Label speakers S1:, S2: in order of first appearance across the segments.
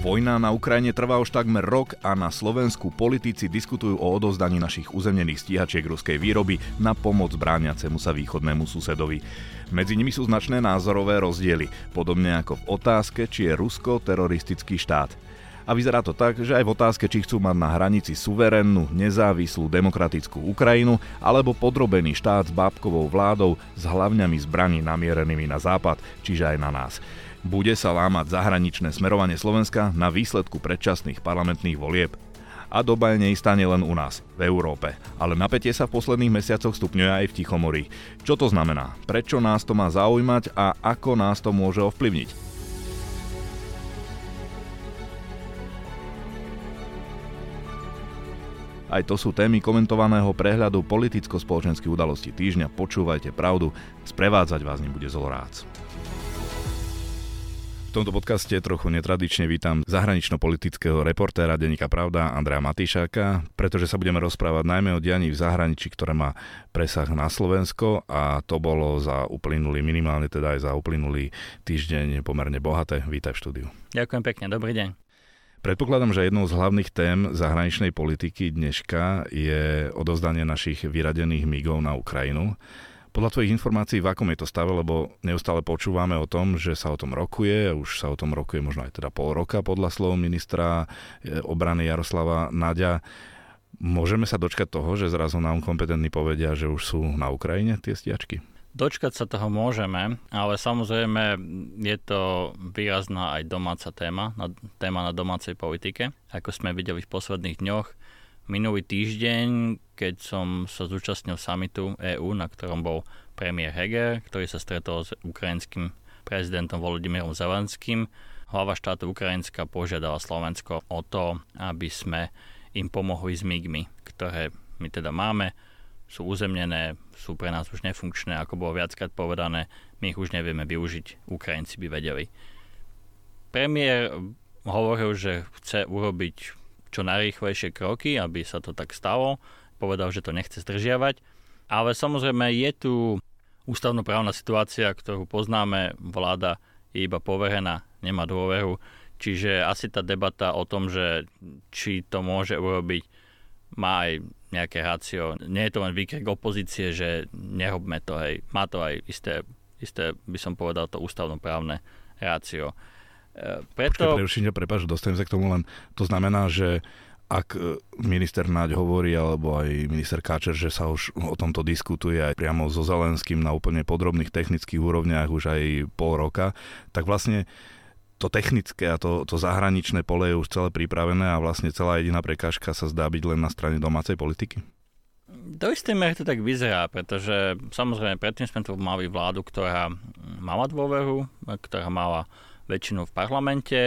S1: Vojna na Ukrajine trvá už takmer rok a na Slovensku politici diskutujú o odovzdaní našich uzemnených stíhačiek ruskej výroby na pomoc brániacemu sa východnému susedovi. Medzi nimi sú značné názorové rozdiely, podobne ako v otázke, či je Rusko teroristický štát. A vyzerá to tak, že aj v otázke, či chcú mať na hranici suverénnu, nezávislú demokratickú Ukrajinu alebo podrobený štát s bábkovou vládou s hlavňami zbraní namierenými na západ, čiže aj na nás. Bude sa lámať zahraničné smerovanie Slovenska na výsledku predčasných parlamentných volieb. A doba je neistá nielen u nás, v Európe. Ale napätie sa v posledných mesiacoch stupňuje aj v Tichomorí. Čo to znamená? Prečo nás to má zaujímať a ako nás to môže ovplyvniť? Aj to sú témy komentovaného prehľadu politicko-spoločenských udalostí týždňa. Počúvajte pravdu, sprevádzať vás nebude Zolorác. V tomto podcaste trochu netradične vítam zahranično-politického reportéra Denika Pravda Andrea Matýšáka, pretože sa budeme rozprávať najmä o dianí v zahraničí, ktoré má presah na Slovensko a to bolo za uplynulý, minimálne teda aj za uplynulý týždeň pomerne bohaté. Vítaj v štúdiu.
S2: Ďakujem pekne, dobrý deň.
S1: Predpokladám, že jednou z hlavných tém zahraničnej politiky dneška je odozdanie našich vyradených migov na Ukrajinu. Podľa tvojich informácií, v akom je to stave, lebo neustále počúvame o tom, že sa o tom rokuje, už sa o tom rokuje možno aj teda pol roka podľa slov ministra e, obrany Jaroslava Naďa. Môžeme sa dočkať toho, že zrazu nám kompetentní povedia, že už sú na Ukrajine tie stiačky?
S2: Dočkať sa toho môžeme, ale samozrejme je to výrazná aj domáca téma, téma na domácej politike. Ako sme videli v posledných dňoch, minulý týždeň, keď som sa zúčastnil samitu EÚ, na ktorom bol premiér Heger, ktorý sa stretol s ukrajinským prezidentom Volodymyrom Zelenským, hlava štátu Ukrajinska požiadala Slovensko o to, aby sme im pomohli s MIGmi, ktoré my teda máme, sú uzemnené, sú pre nás už nefunkčné, ako bolo viackrát povedané, my ich už nevieme využiť, Ukrajinci by vedeli. Premiér hovoril, že chce urobiť čo najrýchlejšie kroky, aby sa to tak stalo. Povedal, že to nechce zdržiavať. Ale samozrejme je tu ústavnoprávna situácia, ktorú poznáme. Vláda je iba poverená, nemá dôveru. Čiže asi tá debata o tom, že či to môže urobiť, má aj nejaké rácio. Nie je to len výkrik opozície, že nerobme to, hej. Má to aj isté, isté by som povedal, to ústavnoprávne rácio.
S1: Preto... Počkej, prepáč, dostanem sa k tomu len. To znamená, že ak e, minister Naď hovorí, alebo aj minister Káčer, že sa už o tomto diskutuje aj priamo so Zelenským na úplne podrobných technických úrovniach už aj pol roka, tak vlastne to technické a to, to zahraničné pole je už celé pripravené a vlastne celá jediná prekážka sa zdá byť len na strane domácej politiky?
S2: Do istej miery to tak vyzerá, pretože samozrejme predtým sme tu mali vládu, ktorá mala dôveru, ktorá mala väčšinu v parlamente,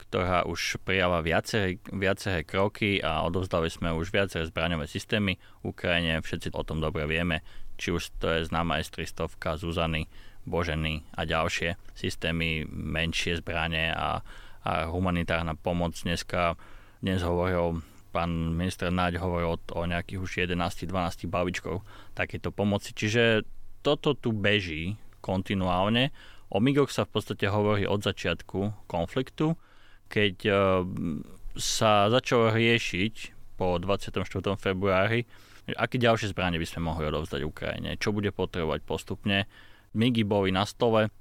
S2: ktorá už prijala viaceré, viaceré kroky a odovzdali sme už viaceré zbraňové systémy Ukrajine. Všetci o tom dobre vieme, či už to je známa S-300, Zuzany, Boženy a ďalšie systémy, menšie zbranie a, a humanitárna pomoc. Dneska, dnes hovoril pán minister Naď hovoril o, nejakých už 11-12 bavičkov takéto pomoci. Čiže toto tu beží kontinuálne O migoch sa v podstate hovorí od začiatku konfliktu, keď e, sa začalo riešiť po 24. februári, aké ďalšie zbranie by sme mohli odovzdať Ukrajine, čo bude potrebovať postupne. MIGy boli na stole,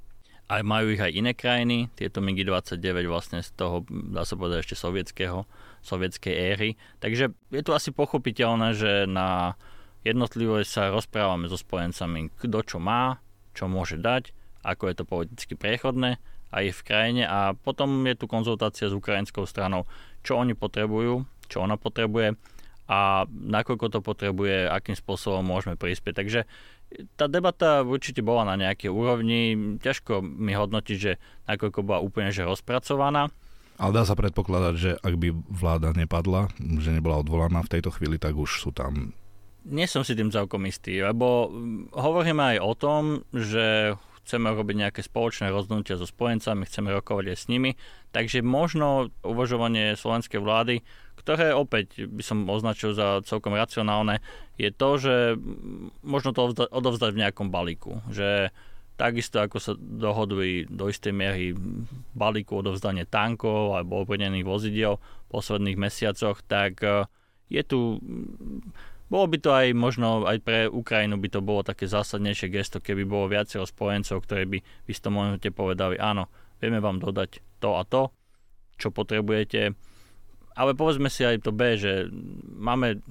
S2: aj majú ich aj iné krajiny, tieto MIGy 29 vlastne z toho, dá sa povedať, ešte sovietského, sovietskej éry. Takže je to asi pochopiteľné, že na jednotlivé sa rozprávame so spojencami, kto čo má, čo môže dať ako je to politicky prechodné aj v krajine a potom je tu konzultácia s ukrajinskou stranou, čo oni potrebujú, čo ona potrebuje a nakoľko to potrebuje, akým spôsobom môžeme prispieť. Takže tá debata určite bola na nejakej úrovni. Ťažko mi hodnotiť, že nakoľko bola úplne že rozpracovaná.
S1: Ale dá sa predpokladať, že ak by vláda nepadla, že nebola odvolaná v tejto chvíli, tak už sú tam
S2: nie som si tým celkom istý, lebo hovoríme aj o tom, že chceme robiť nejaké spoločné rozhodnutia so spojencami, chceme rokovať aj s nimi. Takže možno uvažovanie slovenskej vlády, ktoré opäť by som označil za celkom racionálne, je to, že možno to odovzdať v nejakom balíku. Že takisto ako sa dohodli do istej miery balíku odovzdanie tankov alebo obrnených vozidiel v posledných mesiacoch, tak e, je tu bolo by to aj možno aj pre Ukrajinu by to bolo také zásadnejšie gesto, keby bolo viacero spojencov, ktorí by v istom momente povedali, áno, vieme vám dodať to a to, čo potrebujete. Ale povedzme si aj to B, že máme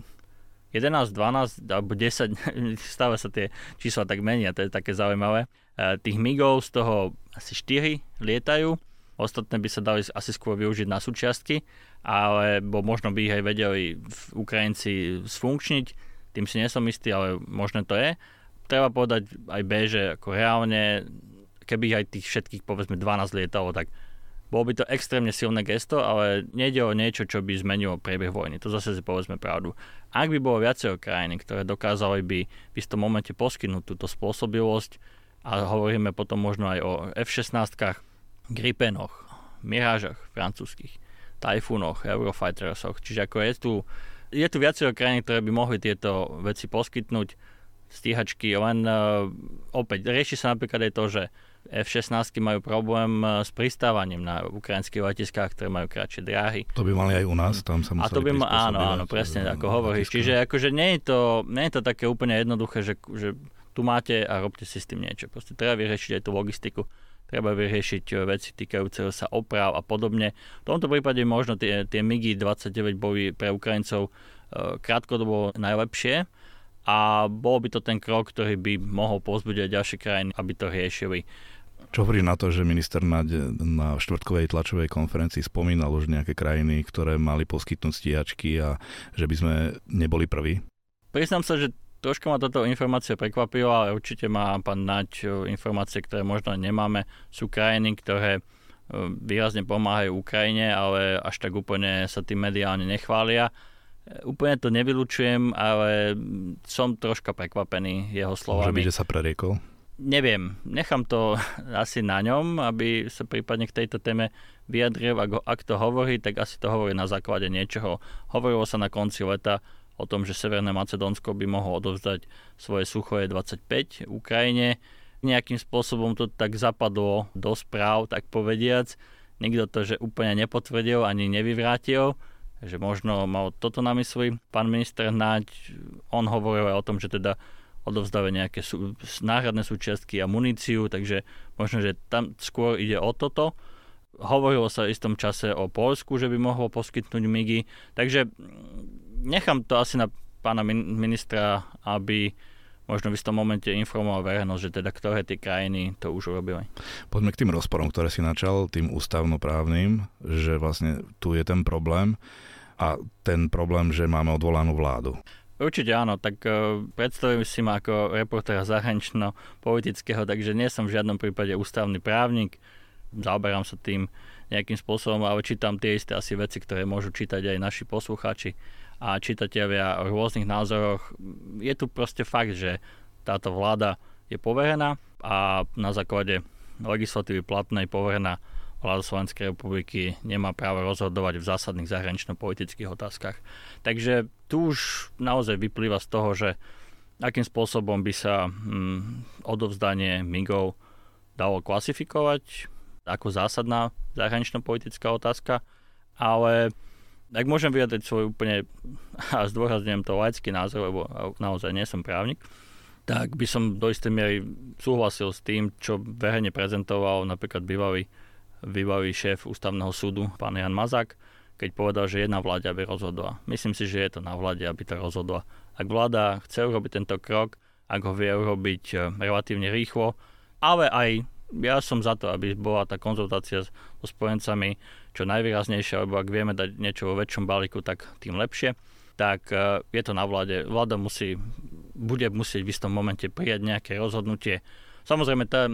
S2: 11, 12 alebo 10, stále sa tie čísla tak menia, to je také zaujímavé. E, tých MIGov z toho asi 4 lietajú, ostatné by sa dali asi skôr využiť na súčiastky alebo možno by ich aj vedeli Ukrajinci sfunkčniť, tým si nesom istý, ale možno to je. Treba povedať aj B, že ako reálne, keby aj tých všetkých povedzme 12 lietalo, tak bolo by to extrémne silné gesto, ale nejde o niečo, čo by zmenilo priebeh vojny. To zase si povedzme pravdu. Ak by bolo viacero krajiny, ktoré dokázali by v istom momente poskytnúť túto spôsobilosť, a hovoríme potom možno aj o F-16, Gripenoch, Mirážach francúzskych, Typhonoch, Eurofighterosoch. Čiže ako je tu, je tu viacero krajín, ktoré by mohli tieto veci poskytnúť, stíhačky, len uh, opäť rieši sa napríklad aj to, že F-16 majú problém e, s pristávaním na ukrajinských letiskách, ktoré majú kratšie dráhy.
S1: To by mali aj u nás, tam sa
S2: A to by ma, áno, áno, presne ako hovoríš. Čiže akože nie je, to, nie je to také úplne jednoduché, že, že tu máte a robte si s tým niečo. Proste treba vyriešiť aj tú logistiku treba vyriešiť eh, veci týkajúce sa oprav a podobne. V tomto prípade možno tie, tie MIGI 29 boli pre Ukrajincov eh, krátkodobo najlepšie a bol by to ten krok, ktorý by mohol pozbudiť ďalšie krajiny, aby to riešili.
S1: Čo hovorí na to, že minister Naď na štvrtkovej tlačovej konferencii spomínal už nejaké krajiny, ktoré mali poskytnúť stíhačky a že by sme neboli prví?
S2: Priznám sa, že Troška ma táto informácia prekvapila, ale určite má pán Naď e, informácie, ktoré možno nemáme. Sú krajiny, ktoré e, výrazne pomáhajú Ukrajine, ale až tak úplne sa tým mediálne nechvália. E, úplne to nevylučujem, ale som troška prekvapený jeho slovami.
S1: Môže byť, že sa preriekol?
S2: Neviem, nechám to asi na ňom, aby sa prípadne k tejto téme vyjadril. Ak, ak to hovorí, tak asi to hovorí na základe niečoho. Hovorilo sa na konci leta o tom, že Severné Macedónsko by mohlo odovzdať svoje suchoje 25 Ukrajine. Nejakým spôsobom to tak zapadlo do správ, tak povediac. Nikto to, že úplne nepotvrdil ani nevyvrátil, že možno mal toto na mysli. Pán minister Naď, on hovoril aj o tom, že teda odovzdávajú nejaké sú, náhradné súčiastky a muníciu, takže možno, že tam skôr ide o toto. Hovorilo sa v istom čase o Polsku, že by mohlo poskytnúť MIGI, takže nechám to asi na pána ministra, aby možno v istom momente informoval verejnosť, že teda ktoré tie krajiny to už urobili.
S1: Poďme k tým rozporom, ktoré si načal, tým ústavnoprávnym, že vlastne tu je ten problém a ten problém, že máme odvolanú vládu.
S2: Určite áno, tak uh, predstavujem si ma ako reportéra zahranično-politického, takže nie som v žiadnom prípade ústavný právnik, zaoberám sa tým nejakým spôsobom, ale čítam tie isté asi veci, ktoré môžu čítať aj naši poslucháči a čitatelia o rôznych názoroch. Je tu proste fakt, že táto vláda je poverená a na základe legislatívy platnej poverená vláda Slovenskej republiky nemá právo rozhodovať v zásadných zahranično-politických otázkach. Takže tu už naozaj vyplýva z toho, že akým spôsobom by sa hm, odovzdanie MIGov dalo klasifikovať ako zásadná zahranično-politická otázka, ale ak môžem vyjadriť svoj úplne, a zdôrazňujem to laický názor, lebo naozaj nie som právnik, tak by som do istej miery súhlasil s tým, čo verejne prezentoval napríklad bývalý, bývalý šéf ústavného súdu, pán Jan Mazák, keď povedal, že jedna vláda by rozhodla. Myslím si, že je to na vláde, aby to rozhodla. Ak vláda chce urobiť tento krok, ak ho vie urobiť e, relatívne rýchlo, ale aj ja som za to, aby bola tá konzultácia so spojencami čo najvýraznejšia, lebo ak vieme dať niečo vo väčšom balíku, tak tým lepšie. Tak e, je to na vláde. Vláda musí, bude musieť v istom momente prijať nejaké rozhodnutie. Samozrejme, tá,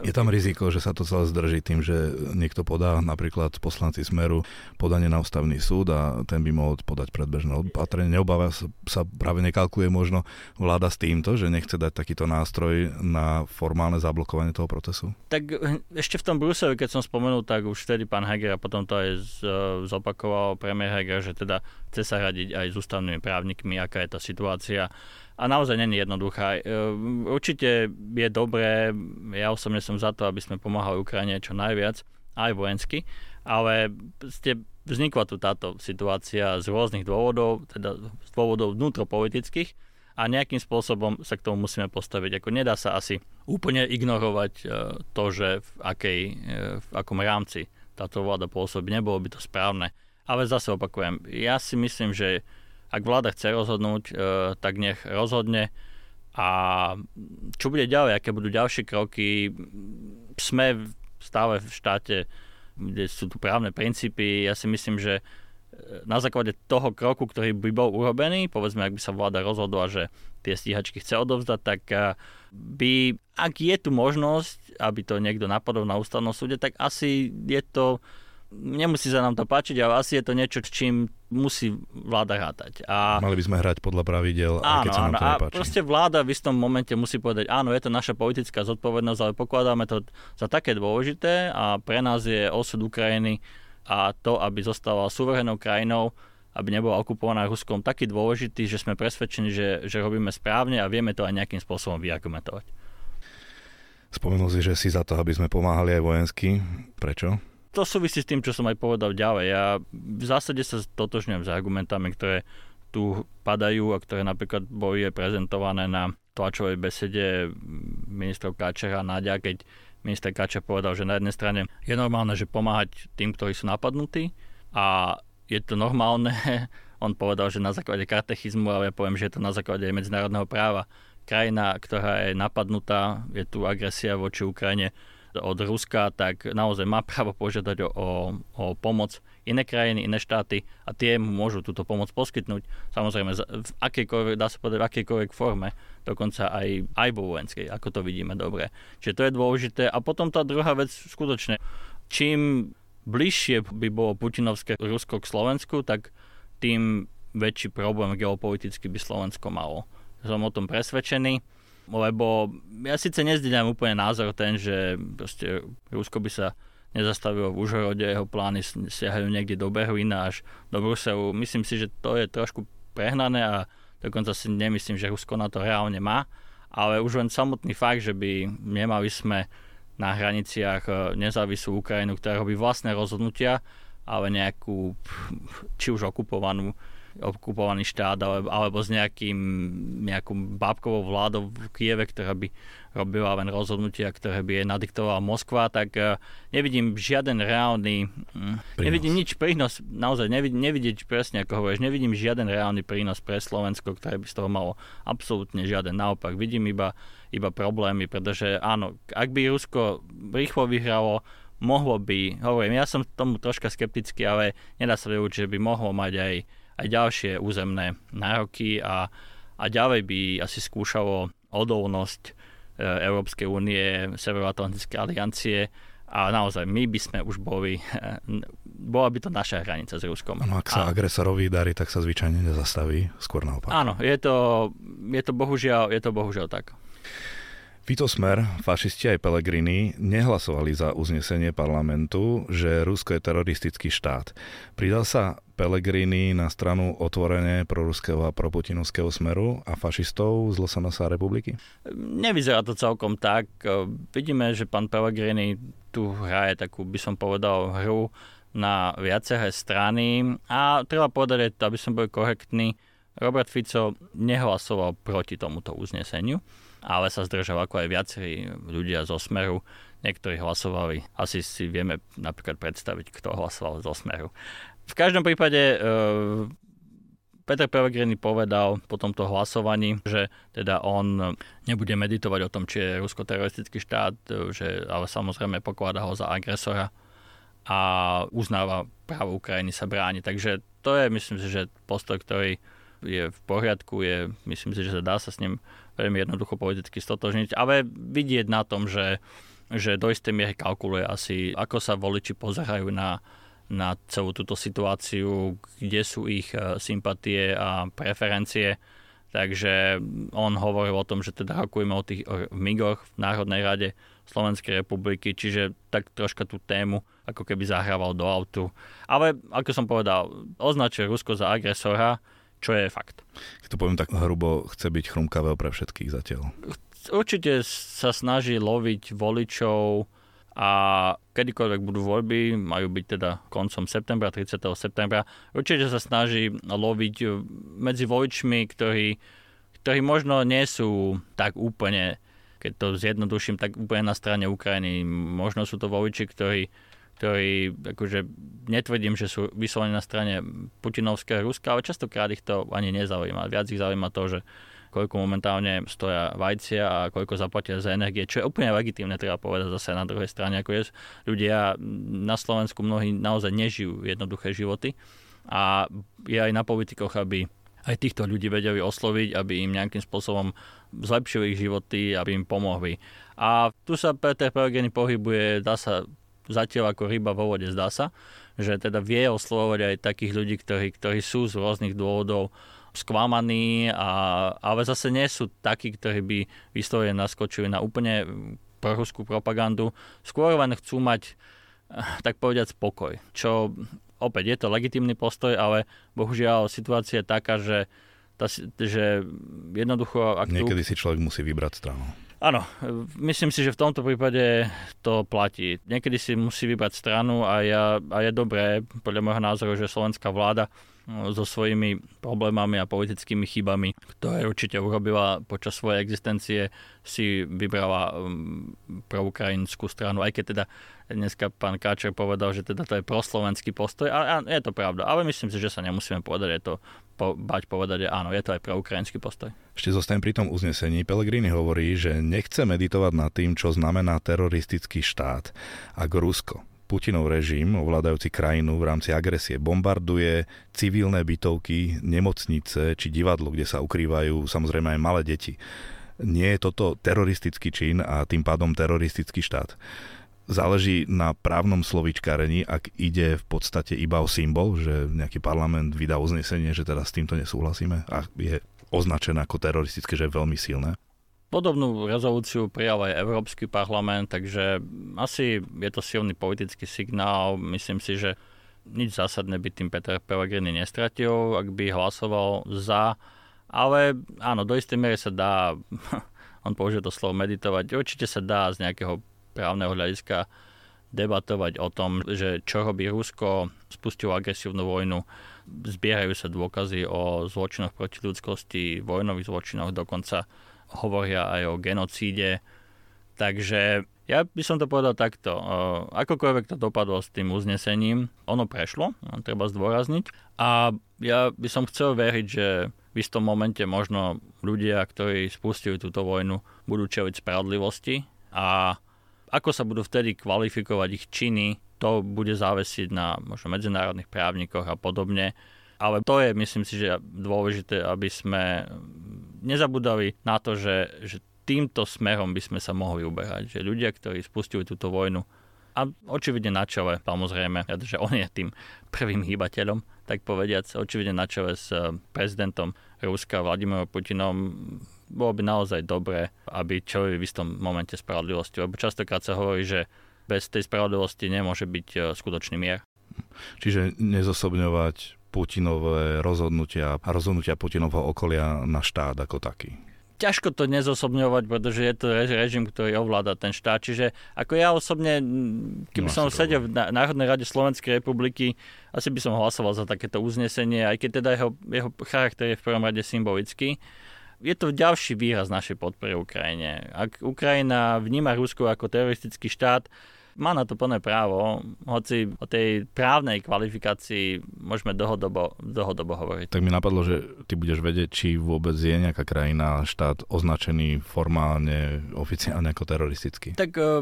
S1: je tam riziko, že sa to celé zdrží tým, že niekto podá napríklad poslanci Smeru podanie na ústavný súd a ten by mohol podať predbežné opatrenie. Neobáva sa, práve nekalkuje možno vláda s týmto, že nechce dať takýto nástroj na formálne zablokovanie toho procesu?
S2: Tak ešte v tom Bruseli, keď som spomenul, tak už vtedy pán Heger a potom to aj zopakoval premiér Heger, že teda chce sa radiť aj s ústavnými právnikmi, aká je tá situácia a naozaj není jednoduchá. E, určite je dobré, ja osobne som za to, aby sme pomáhali Ukrajine čo najviac, aj vojensky, ale ste, vznikla tu táto situácia z rôznych dôvodov, teda z dôvodov vnútropolitických a nejakým spôsobom sa k tomu musíme postaviť. Ako nedá sa asi úplne ignorovať e, to, že v, akej, e, v akom rámci táto vláda pôsobí. Nebolo by to správne. Ale zase opakujem, ja si myslím, že ak vláda chce rozhodnúť, e, tak nech rozhodne. A čo bude ďalej, aké budú ďalšie kroky, sme stále v štáte, kde sú tu právne princípy. Ja si myslím, že e, na základe toho kroku, ktorý by bol urobený, povedzme, ak by sa vláda rozhodla, že tie stíhačky chce odovzdať, tak e, by, ak je tu možnosť, aby to niekto napadol na ústavnom súde, tak asi je to nemusí sa nám to páčiť, ale asi je to niečo, čím musí vláda rátať.
S1: A... Mali by sme hrať podľa pravidel, áno, aj keď sa nám to nepáči.
S2: A proste vláda v istom momente musí povedať, áno, je to naša politická zodpovednosť, ale pokladáme to za také dôležité a pre nás je osud Ukrajiny a to, aby zostala suverénnou krajinou, aby nebola okupovaná Ruskom, taký dôležitý, že sme presvedčení, že, že robíme správne a vieme to aj nejakým spôsobom vyargumentovať.
S1: Spomenul si, že si za to, aby sme pomáhali aj vojensky. Prečo?
S2: To súvisí s tým, čo som aj povedal ďalej. Ja v zásade sa totožňujem s argumentami, ktoré tu padajú a ktoré napríklad boli prezentované na tlačovej besede ministrov Káčera Náďa, keď minister Káčer povedal, že na jednej strane je normálne, že pomáhať tým, ktorí sú napadnutí a je to normálne. On povedal, že na základe katechizmu, ale ja poviem, že je to na základe medzinárodného práva. Krajina, ktorá je napadnutá, je tu agresia voči Ukrajine, od Ruska, tak naozaj má právo požiadať o, o, pomoc iné krajiny, iné štáty a tie mu môžu túto pomoc poskytnúť. Samozrejme, v akejkoľvek, dá sa povedať, v akejkoľvek forme, dokonca aj, aj vo vojenskej, ako to vidíme dobre. Čiže to je dôležité. A potom tá druhá vec, skutočne, čím bližšie by bolo putinovské Rusko k Slovensku, tak tým väčší problém geopoliticky by Slovensko malo. Som o tom presvedčený lebo ja síce nezdieľam úplne názor ten, že proste Rusko by sa nezastavilo v Užhorode, jeho plány siahajú niekde do Berlína až do Bruselu. Myslím si, že to je trošku prehnané a dokonca si nemyslím, že Rusko na to reálne má, ale už len samotný fakt, že by nemali sme na hraniciach e, nezávislú Ukrajinu, ktorá robí vlastné rozhodnutia, ale nejakú či už okupovanú okupovaný štát alebo, alebo s nejakým, nejakou bábkovou vládou v Kieve, ktorá by robila len rozhodnutia, ktoré by je nadiktovala Moskva, tak uh, nevidím žiaden reálny, um, nevidím nič prínos, naozaj nevidím, nevidieť presne ako hovoríš, nevidím žiaden reálny prínos pre Slovensko, ktoré by z toho malo absolútne žiaden. Naopak, vidím iba, iba problémy, pretože áno, ak by Rusko rýchlo vyhralo, mohlo by, hovorím, ja som tomu troška skeptický, ale nedá sa vyučiť, že by mohlo mať aj aj ďalšie územné nároky a, a ďalej by asi skúšalo odolnosť e, Európskej únie, Severoatlantické aliancie a naozaj my by sme už boli, bola by to naša hranica s Ruskom.
S1: No ak sa a, agresorovi darí, tak sa zvyčajne nezastaví, skôr naopak.
S2: Áno, je to, je to bohužiaľ, je to bohužiaľ tak.
S1: Vito Smer, fašisti aj Pelegrini nehlasovali za uznesenie parlamentu, že Rusko je teroristický štát. Pridal sa Pelegrini na stranu otvorene proruského a proputinovského smeru a fašistov z Losanasa republiky?
S2: Nevyzerá to celkom tak. Vidíme, že pán Pelegrini tu hraje takú, by som povedal, hru na viaceré strany a treba povedať, aby som bol korektný, Robert Fico nehlasoval proti tomuto uzneseniu ale sa zdržal ako aj viacerí ľudia zo Smeru. Niektorí hlasovali, asi si vieme napríklad predstaviť, kto hlasoval zo Smeru. V každom prípade e, Peter Pellegrini povedal po tomto hlasovaní, že teda on nebude meditovať o tom, či je Rusko teroristický štát, e, že, ale samozrejme pokladá ho za agresora a uznáva právo Ukrajiny sa bráni. Takže to je, myslím si, že postoj, ktorý je v poriadku, je, myslím si, že dá sa s ním veľmi jednoducho politicky stotožniť, ale vidieť na tom, že, že do istej miery kalkuluje asi, ako sa voliči pozerajú na, na celú túto situáciu, kde sú ich e, sympatie a preferencie. Takže on hovoril o tom, že teda rokujeme o tých MIGoch v Národnej rade Slovenskej republiky, čiže tak troška tú tému ako keby zahrával do autu. Ale ako som povedal, označil Rusko za agresora, čo je fakt.
S1: Keď to poviem tak hrubo, chce byť chrumkavé pre všetkých zatiaľ.
S2: Určite sa snaží loviť voličov a kedykoľvek budú voľby, majú byť teda koncom septembra, 30. septembra, určite sa snaží loviť medzi voličmi, ktorí, ktorí možno nie sú tak úplne keď to zjednoduším, tak úplne na strane Ukrajiny. Možno sú to voliči, ktorí, ktorí akože netvrdím, že sú vyslovene na strane Putinovského Ruska, ale častokrát ich to ani nezaujíma. Viac ich zaujíma to, že koľko momentálne stoja vajcia a koľko zaplatia za energie, čo je úplne legitímne, treba povedať zase na druhej strane, ako je ľudia na Slovensku mnohí naozaj nežijú jednoduché životy a je aj na politikoch, aby aj týchto ľudí vedeli osloviť, aby im nejakým spôsobom zlepšili ich životy, aby im pomohli. A tu sa Peter Pellegrini pohybuje, dá sa zatiaľ ako ryba vo vode, zdá sa, že teda vie oslovovať aj takých ľudí, ktorí, ktorí sú z rôznych dôvodov sklamaní, a, ale zase nie sú takí, ktorí by vyslovene naskočili na úplne proruskú propagandu. Skôr len chcú mať tak povedať spokoj, čo opäť je to legitímny postoj, ale bohužiaľ situácia je taká, že, tá, že jednoducho...
S1: Ak Niekedy tu... si človek musí vybrať stranu.
S2: Áno, myslím si, že v tomto prípade to platí. Niekedy si musí vybrať stranu a, ja, a je dobré, podľa môjho názoru, že slovenská vláda so svojimi problémami a politickými chybami, ktoré určite urobila počas svojej existencie, si vybrala um, proukrajinskú stranu, aj keď teda dneska pán Káčer povedal, že teda to je proslovenský postoj a, a je to pravda, ale myslím si, že sa nemusíme povedať, je to po, bať povedať, že áno, je to aj pre ukrajinský postoj.
S1: Ešte zostanem pri tom uznesení. Pellegrini hovorí, že nechce meditovať nad tým, čo znamená teroristický štát. Ak Rusko Putinov režim, ovládajúci krajinu v rámci agresie, bombarduje civilné bytovky, nemocnice či divadlo, kde sa ukrývajú samozrejme aj malé deti. Nie je toto teroristický čin a tým pádom teroristický štát záleží na právnom slovičkárení, ak ide v podstate iba o symbol, že nejaký parlament vydá uznesenie, že teda s týmto nesúhlasíme a je označené ako teroristické, že je veľmi silné.
S2: Podobnú rezolúciu prijal aj Európsky parlament, takže asi je to silný politický signál. Myslím si, že nič zásadné by tým Peter Pellegrini nestratil, ak by hlasoval za. Ale áno, do istej miery sa dá, on použije to slovo meditovať, určite sa dá z nejakého právneho hľadiska debatovať o tom, že čo robí Rusko, spustilo agresívnu vojnu, zbierajú sa dôkazy o zločinoch proti ľudskosti, vojnových zločinoch, dokonca hovoria aj o genocíde. Takže ja by som to povedal takto. Akokoľvek to dopadlo s tým uznesením, ono prešlo, treba zdôrazniť. A ja by som chcel veriť, že v istom momente možno ľudia, ktorí spustili túto vojnu, budú čeliť spravodlivosti a ako sa budú vtedy kvalifikovať ich činy, to bude závesiť na možno medzinárodných právnikoch a podobne. Ale to je, myslím si, že dôležité, aby sme nezabudali na to, že, že týmto smerom by sme sa mohli uberať. Že ľudia, ktorí spustili túto vojnu, a očividne na čele, samozrejme, že on je tým prvým hýbateľom, tak povediac, očividne na čele s prezidentom Ruska Vladimírom Putinom bolo by naozaj dobré, aby čelili v istom momente spravodlivosti. Lebo častokrát sa hovorí, že bez tej spravodlivosti nemôže byť e, skutočný mier.
S1: Čiže nezosobňovať Putinové rozhodnutia a rozhodnutia Putinovho okolia na štát ako taký
S2: ťažko to nezosobňovať, pretože je to režim, ktorý ovláda ten štát. Čiže ako ja osobne, keby no, som sedel v Národnej rade Slovenskej republiky, asi by som hlasoval za takéto uznesenie, aj keď teda jeho, jeho charakter je v prvom rade symbolický je to ďalší výraz našej podpory Ukrajine. Ak Ukrajina vníma Rusko ako teroristický štát, má na to plné právo, hoci o tej právnej kvalifikácii môžeme dlhodobo, dlhodobo hovoriť.
S1: Tak mi napadlo, že ty budeš vedieť, či vôbec je nejaká krajina, štát označený formálne, oficiálne ako teroristický.
S2: Tak e,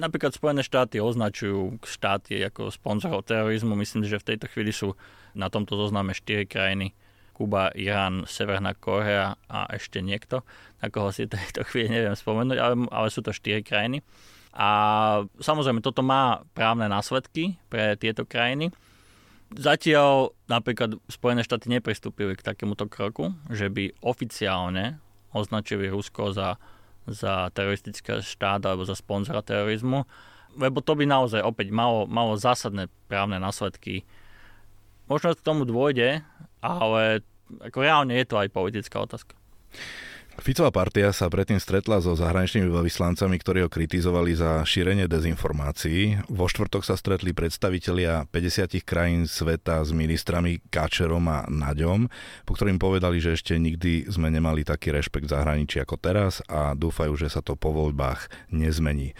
S2: napríklad Spojené štáty označujú štáty ako sponzorov terorizmu. Myslím, že v tejto chvíli sú na tomto zozname 4 krajiny Kuba, Irán, Severná Korea a ešte niekto, na koho si v tejto chvíli neviem spomenúť, ale, ale sú to štyri krajiny. A samozrejme, toto má právne následky pre tieto krajiny. Zatiaľ napríklad Spojené štáty nepristúpili k takémuto kroku, že by oficiálne označili Rusko za, za teroristický štát alebo za sponzora terorizmu, lebo to by naozaj opäť malo, malo zásadné právne následky. Možno k tomu dôjde, ale ako reálne je to aj politická otázka.
S1: Ficová partia sa predtým stretla so zahraničnými vyslancami, ktorí ho kritizovali za šírenie dezinformácií. Vo štvrtok sa stretli predstavitelia 50 krajín sveta s ministrami Káčerom a Naďom, po ktorým povedali, že ešte nikdy sme nemali taký rešpekt zahraničí ako teraz a dúfajú, že sa to po voľbách nezmení.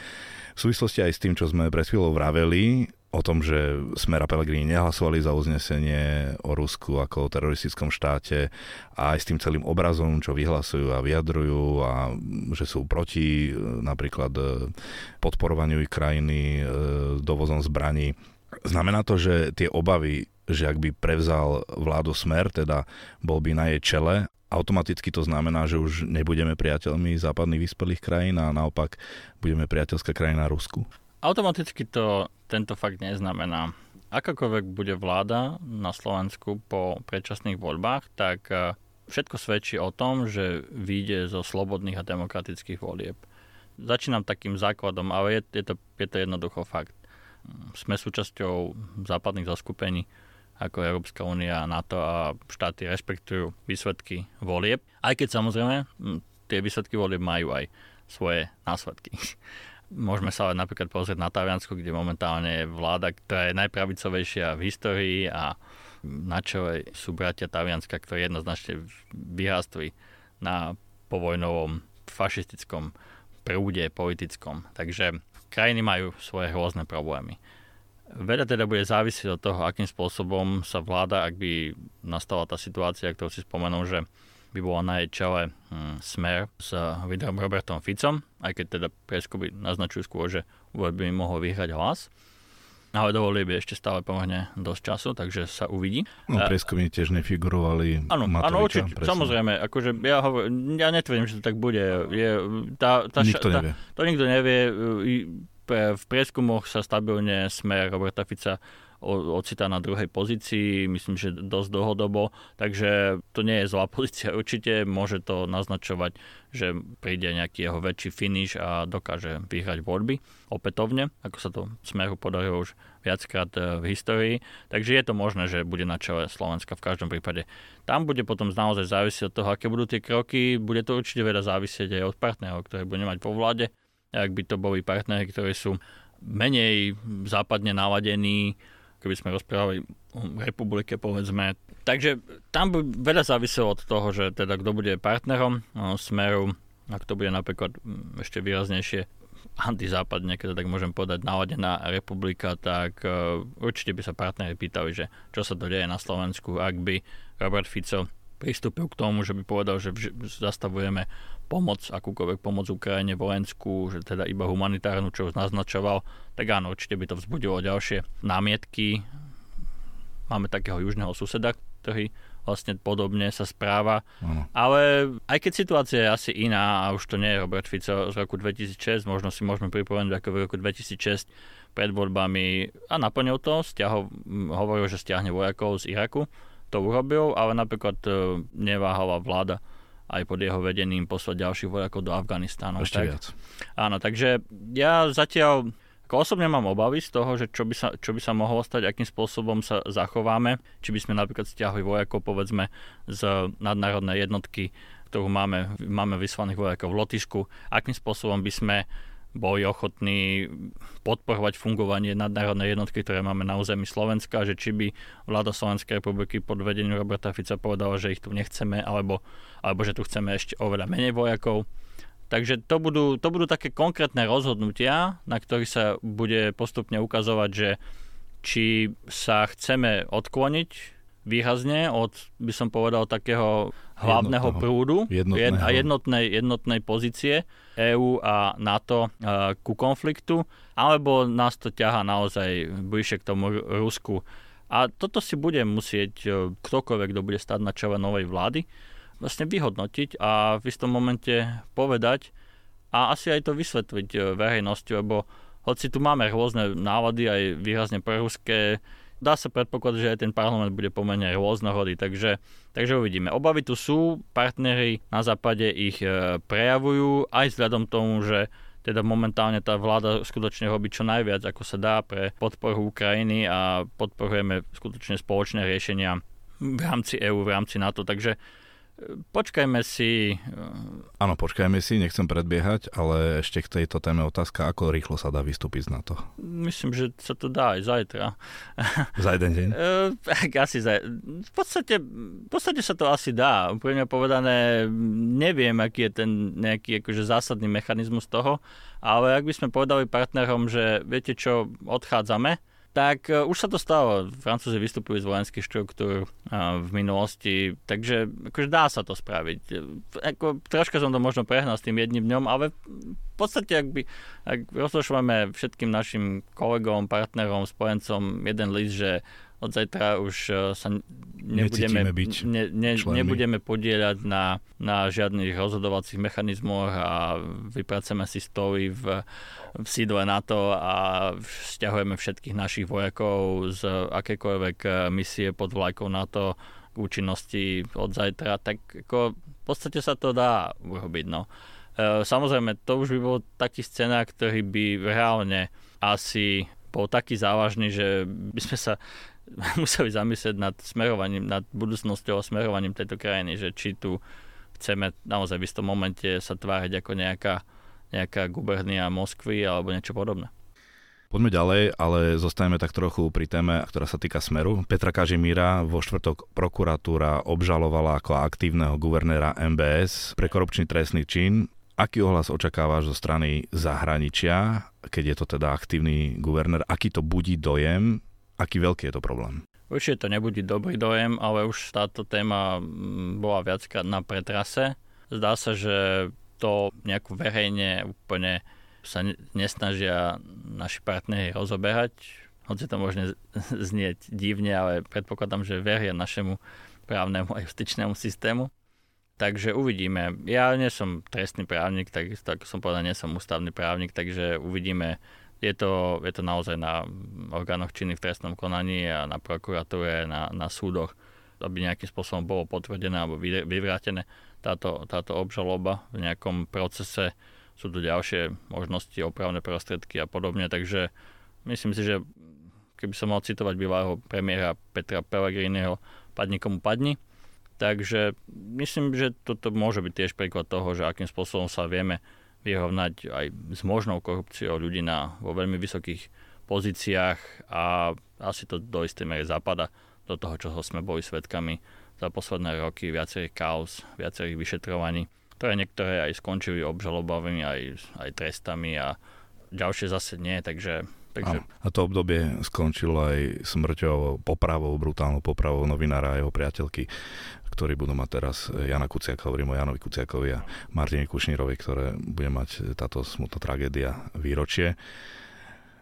S1: V súvislosti aj s tým, čo sme pred chvíľou vraveli, o tom, že Smer a Pelegrini nehlasovali za uznesenie o Rusku ako o teroristickom štáte a aj s tým celým obrazom, čo vyhlasujú a vyjadrujú a že sú proti e, napríklad e, podporovaniu ich krajiny e, dovozom zbraní. Znamená to, že tie obavy, že ak by prevzal vládu Smer, teda bol by na jej čele, automaticky to znamená, že už nebudeme priateľmi západných vyspelých krajín a naopak budeme priateľská krajina Rusku?
S2: Automaticky to tento fakt neznamená. Akákoľvek bude vláda na Slovensku po predčasných voľbách, tak e, všetko svedčí o tom, že vyjde zo slobodných a demokratických volieb. Začínam takým základom, ale je, je, to, je to jednoducho fakt. Sme súčasťou západných zaskupení ako Európska únia, NATO a štáty rešpektujú výsledky volieb, aj keď samozrejme tie výsledky volieb majú aj svoje následky. Môžeme sa ale napríklad pozrieť na Taliansko, kde momentálne je vláda, ktorá je najpravicovejšia v histórii a na čele sú bratia Talianska, ktorí jednoznačne vyrástli na povojnovom fašistickom prúde politickom. Takže krajiny majú svoje rôzne problémy. Veľa teda bude závisieť od toho, akým spôsobom sa vláda, ak by nastala tá situácia, ktorú si spomenul, že by bola na jej čele hm, smer s lídrom Robertom Ficom, aj keď teda prieskumy naznačujú skôr, že by mohol vyhrať hlas. Ale dovolili by ešte stále pomerne dosť času, takže sa uvidí.
S1: No, prieskumy tiež nefigurovali.
S2: Áno, áno určite, presne. samozrejme. Akože ja, hovor, ja netvrdím, že to tak bude. Je, tá, tá,
S1: nikto tá, nevie.
S2: To nikto nevie. V prieskumoch sa stabilne smer Roberta Fica ocitá na druhej pozícii, myslím, že dosť dlhodobo, takže to nie je zlá pozícia určite, môže to naznačovať, že príde nejaký jeho väčší finish a dokáže vyhrať voľby opätovne, ako sa to Smeru podarilo už viackrát e, v histórii. Takže je to možné, že bude na čele Slovenska v každom prípade. Tam bude potom naozaj závisieť od toho, aké budú tie kroky. Bude to určite veľa závisieť aj od partnerov, ktoré bude mať po vláde. Ak by to boli partnery, ktorí sú menej západne naladení, keby sme rozprávali o republike, povedzme. Takže tam by veľa záviselo od toho, že teda kto bude partnerom no, Smeru, ak to bude napríklad mm, ešte výraznejšie antizápadne, keď tak môžem povedať, naladená republika, tak uh, určite by sa partneri pýtali, že čo sa to deje na Slovensku, ak by Robert Fico pristúpil k tomu, že by povedal, že zastavujeme pomoc, akúkoľvek pomoc Ukrajine vojenskú, že teda iba humanitárnu, čo už naznačoval, tak áno, určite by to vzbudilo ďalšie námietky. Máme takého južného suseda, ktorý vlastne podobne sa správa. Ano. Ale aj keď situácia je asi iná a už to nie je Robert Fico z roku 2006, možno si môžeme pripomenúť ako v roku 2006 pred voľbami a naplnil to, stiahol, hovoril, že stiahne vojakov z Iraku to urobil, ale napríklad e, neváhala vláda aj pod jeho vedením poslať ďalších vojakov do Afganistánu.
S1: Ešte tak, viac.
S2: Áno, takže ja zatiaľ ako osobne mám obavy z toho, že čo by, sa, čo by sa mohlo stať, akým spôsobom sa zachováme, či by sme napríklad stiahli vojakov povedzme z nadnárodnej jednotky, ktorú máme, máme vyslaných vojakov v Lotyšsku, akým spôsobom by sme boli ochotní podporovať fungovanie nadnárodnej jednotky, ktoré máme na území Slovenska, že či by vláda Slovenskej republiky pod vedením Roberta Fica povedala, že ich tu nechceme, alebo, alebo že tu chceme ešte oveľa menej vojakov. Takže to budú, to budú také konkrétne rozhodnutia, na ktorých sa bude postupne ukazovať, že či sa chceme odkloniť výrazne od, by som povedal, takého hlavného jednotného, prúdu jednotného. a jednotnej, jednotnej pozície EÚ a NATO uh, ku konfliktu, alebo nás to ťaha naozaj bližšie k tomu Rusku. A toto si bude musieť uh, ktokoľvek, kto bude stať na čele novej vlády, vlastne vyhodnotiť a v istom momente povedať a asi aj to vysvetliť uh, verejnosti, lebo hoci tu máme rôzne návady, aj výrazne preruské, dá sa predpokladať, že aj ten parlament bude pomerne rôznohody, takže, takže uvidíme. Obavy tu sú, partnery na západe ich e, prejavujú, aj vzhľadom tomu, že teda momentálne tá vláda skutočne robí čo najviac, ako sa dá pre podporu Ukrajiny a podporujeme skutočne spoločné riešenia v rámci EÚ, v rámci NATO. Takže Počkajme si.
S1: Áno, počkajme si, nechcem predbiehať, ale ešte k tejto téme otázka, ako rýchlo sa dá vystúpiť z NATO?
S2: Myslím, že sa to dá aj zajtra.
S1: Za jeden deň?
S2: asi za... v, podstate, v podstate sa to asi dá. Úplne povedané, neviem, aký je ten nejaký akože zásadný mechanizmus toho, ale ak by sme povedali partnerom, že viete čo, odchádzame, tak uh, už sa to stalo. Francúzi vystupujú z vojenských štruktúr uh, v minulosti, takže akože dá sa to spraviť. Ako, troška som to možno prehnal s tým jedným dňom, ale v podstate, ak, by, ak všetkým našim kolegom, partnerom, spojencom jeden list, že od zajtra už e, sa nebudeme,
S1: byť
S2: ne, ne, nebudeme podieľať na, na žiadnych rozhodovacích mechanizmoch a vypracujeme si stoly v, v sídle NATO a stiahujeme všetkých našich vojakov z akékoľvek e, misie pod vlajkou NATO k účinnosti od zajtra, tak ako v podstate sa to dá urobiť. No. E, samozrejme, to už by bol taký scenár, ktorý by reálne asi bol taký závažný, že by sme sa museli zamyslieť nad smerovaním, nad budúcnosťou a smerovaním tejto krajiny, že či tu chceme naozaj v istom momente sa tváriť ako nejaká, nejaká gubernia Moskvy alebo niečo podobné.
S1: Poďme ďalej, ale zostajeme tak trochu pri téme, ktorá sa týka Smeru. Petra Kažimíra vo štvrtok prokuratúra obžalovala ako aktívneho guvernéra MBS pre korupčný trestný čin. Aký ohlas očakávaš zo strany zahraničia, keď je to teda aktívny guvernér? Aký to budí dojem Aký veľký je to problém?
S2: Určite to nebude dobrý dojem, ale už táto téma mm, bola viackrát na pretrase. Zdá sa, že to nejako verejne úplne sa nesnažia naši partneri rozoberať. Hoci to možno znieť divne, ale predpokladám, že veria našemu právnemu a justičnému systému. Takže uvidíme. Ja nie som trestný právnik, takisto ako som povedal, nie som ústavný právnik, takže uvidíme, je to, je to naozaj na orgánoch činných v trestnom konaní a na prokuratúre, na, na súdoch, aby nejakým spôsobom bolo potvrdené alebo vyvrátené táto, táto obžaloba v nejakom procese. Sú tu ďalšie možnosti, opravné prostriedky a podobne, takže myslím si, že keby som mal citovať bývalého premiéra Petra Pellegriniho, padni komu padni. Takže myslím, že toto môže byť tiež príklad toho, že akým spôsobom sa vieme vyrovnať aj s možnou korupciou ľudí na, vo veľmi vysokých pozíciách a asi to do istej miery zapada do toho, čo sme boli svetkami za posledné roky, viacerých kaos, viacerých vyšetrovaní, ktoré niektoré aj skončili obžalobavými, aj, aj trestami a ďalšie zase nie, takže Takže...
S1: A to obdobie skončilo aj smrťou, popravou, brutálnou popravou novinára a jeho priateľky ktorí budú mať teraz Jana Kuciaka, hovorím o Janovi Kuciakovi a Martine Kušnírovi, ktoré bude mať táto smutná tragédia výročie.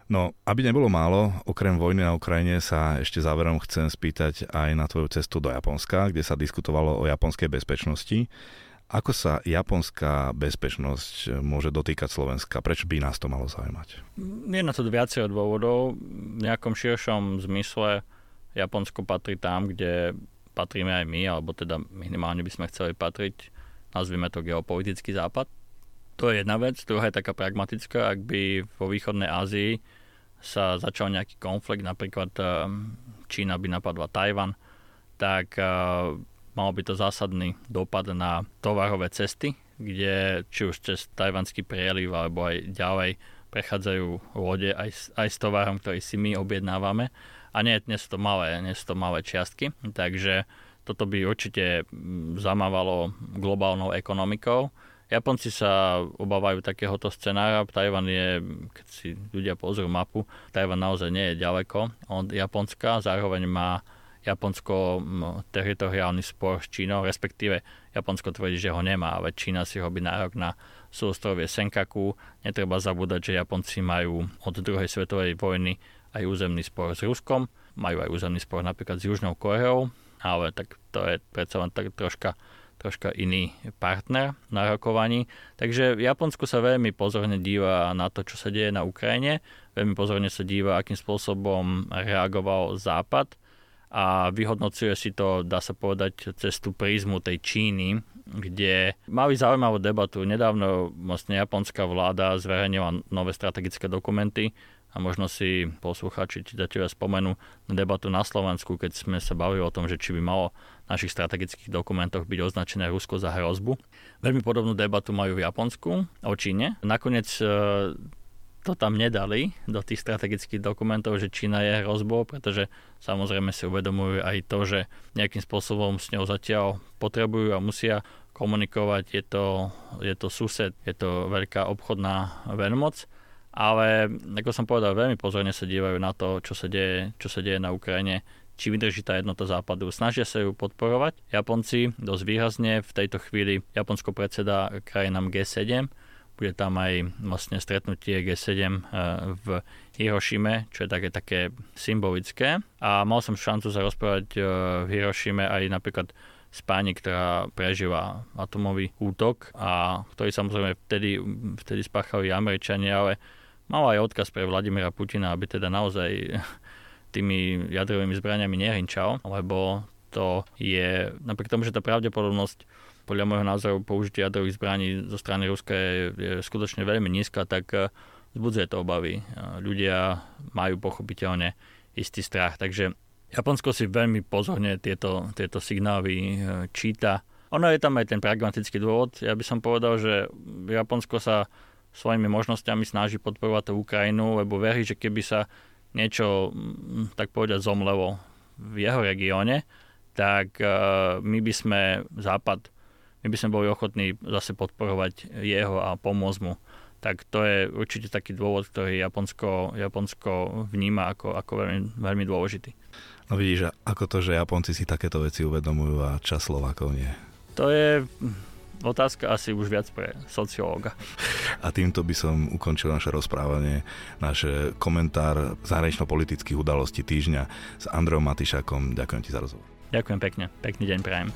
S1: No, aby nebolo málo, okrem vojny na Ukrajine sa ešte záverom chcem spýtať aj na tvoju cestu do Japonska, kde sa diskutovalo o japonskej bezpečnosti. Ako sa japonská bezpečnosť môže dotýkať Slovenska? Prečo by nás to malo zaujímať?
S2: Je na to viacero dôvodov. V nejakom širšom zmysle Japonsko patrí tam, kde patríme aj my, alebo teda minimálne by sme chceli patriť, nazvime to geopolitický západ. To je jedna vec. Druhá je taká pragmatická, ak by vo východnej Ázii sa začal nejaký konflikt, napríklad eh, Čína by napadla Tajvan, tak eh, malo by to zásadný dopad na tovarové cesty, kde či už cez tajvanský prieliv alebo aj ďalej prechádzajú lode aj, aj s tovarom, ktorý si my objednávame a nie, nie sú to malé, nie sú to malé čiastky, takže toto by určite mm, zamávalo globálnou ekonomikou. Japonci sa obávajú takéhoto scenára. Tajvan je, keď si ľudia pozrú mapu, Tajvan naozaj nie je ďaleko od Japonska, zároveň má Japonsko teritoriálny spor s Čínou, respektíve Japonsko tvrdí, že ho nemá, ale Čína si robí nárok na súostrovie Senkaku. Netreba zabúdať, že Japonci majú od druhej svetovej vojny aj územný spor s Ruskom, majú aj územný spor napríklad s Južnou Koreou, ale tak to je predsa len tak troška, troška iný partner na rokovaní. Takže Japonsko sa veľmi pozorne díva na to, čo sa deje na Ukrajine, veľmi pozorne sa díva, akým spôsobom reagoval Západ a vyhodnocuje si to, dá sa povedať, cez tú prízmu tej Číny, kde mali zaujímavú debatu. Nedávno vlastne japonská vláda zverejnila nové strategické dokumenty, A možno si poslucháči, čitatelia spomenú na debatu na Slovensku, keď sme sa bavili o tom, že či by malo v našich strategických dokumentoch byť označené Rusko za hrozbu. Veľmi podobnú debatu majú v Japonsku o Číne. Nakoniec e, to tam nedali do tých strategických dokumentov, že Čína je hrozbou, pretože samozrejme si uvedomujú aj to, že nejakým spôsobom s ňou zatiaľ potrebujú a musia komunikovať. Je to, je to sused, je to veľká obchodná veľmoc ale ako som povedal, veľmi pozorne sa dívajú na to, čo sa deje, čo sa deje na Ukrajine, či vydrží tá jednota západu. Snažia sa ju podporovať. Japonci dosť výrazne v tejto chvíli Japonsko predseda krajinám G7. Bude tam aj vlastne stretnutie G7 eh, v Hirošime, čo je také, také symbolické. A mal som šancu sa rozprávať eh, v Hirošime aj napríklad s pani, ktorá prežíva atomový útok a ktorý samozrejme vtedy, vtedy spáchali Američania, ale mal aj odkaz pre Vladimira Putina, aby teda naozaj tými jadrovými zbraniami nehrinčal, lebo to je, napriek tomu, že tá pravdepodobnosť podľa môjho názoru použitia jadrových zbraní zo strany Ruska je, je skutočne veľmi nízka, tak eh, vzbudzuje to obavy. Ľudia majú pochopiteľne istý strach, takže Japonsko si veľmi pozorne tieto, tieto signály eh, číta. Ono je tam aj ten pragmatický dôvod. Ja by som povedal, že Japonsko sa svojimi možnosťami snaží podporovať tú Ukrajinu, lebo verí, že keby sa niečo, mm, tak povedať, zomlevo v jeho regióne, tak my by sme Západ, my by sme boli ochotní zase podporovať jeho a pomôcť mu. Tak to je určite taký dôvod, ktorý Japonsko, Japonsko vníma ako, ako veľmi, veľmi dôležitý.
S1: No vidíš, ako to, že Japonci si takéto veci uvedomujú a čas Slovákov nie?
S2: To je otázka asi už viac pre sociológa.
S1: A týmto by som ukončil naše rozprávanie, náš komentár zahranično-politických udalostí týždňa s Andreom Matišakom. Ďakujem ti za rozhovor.
S2: Ďakujem pekne. Pekný deň prajem.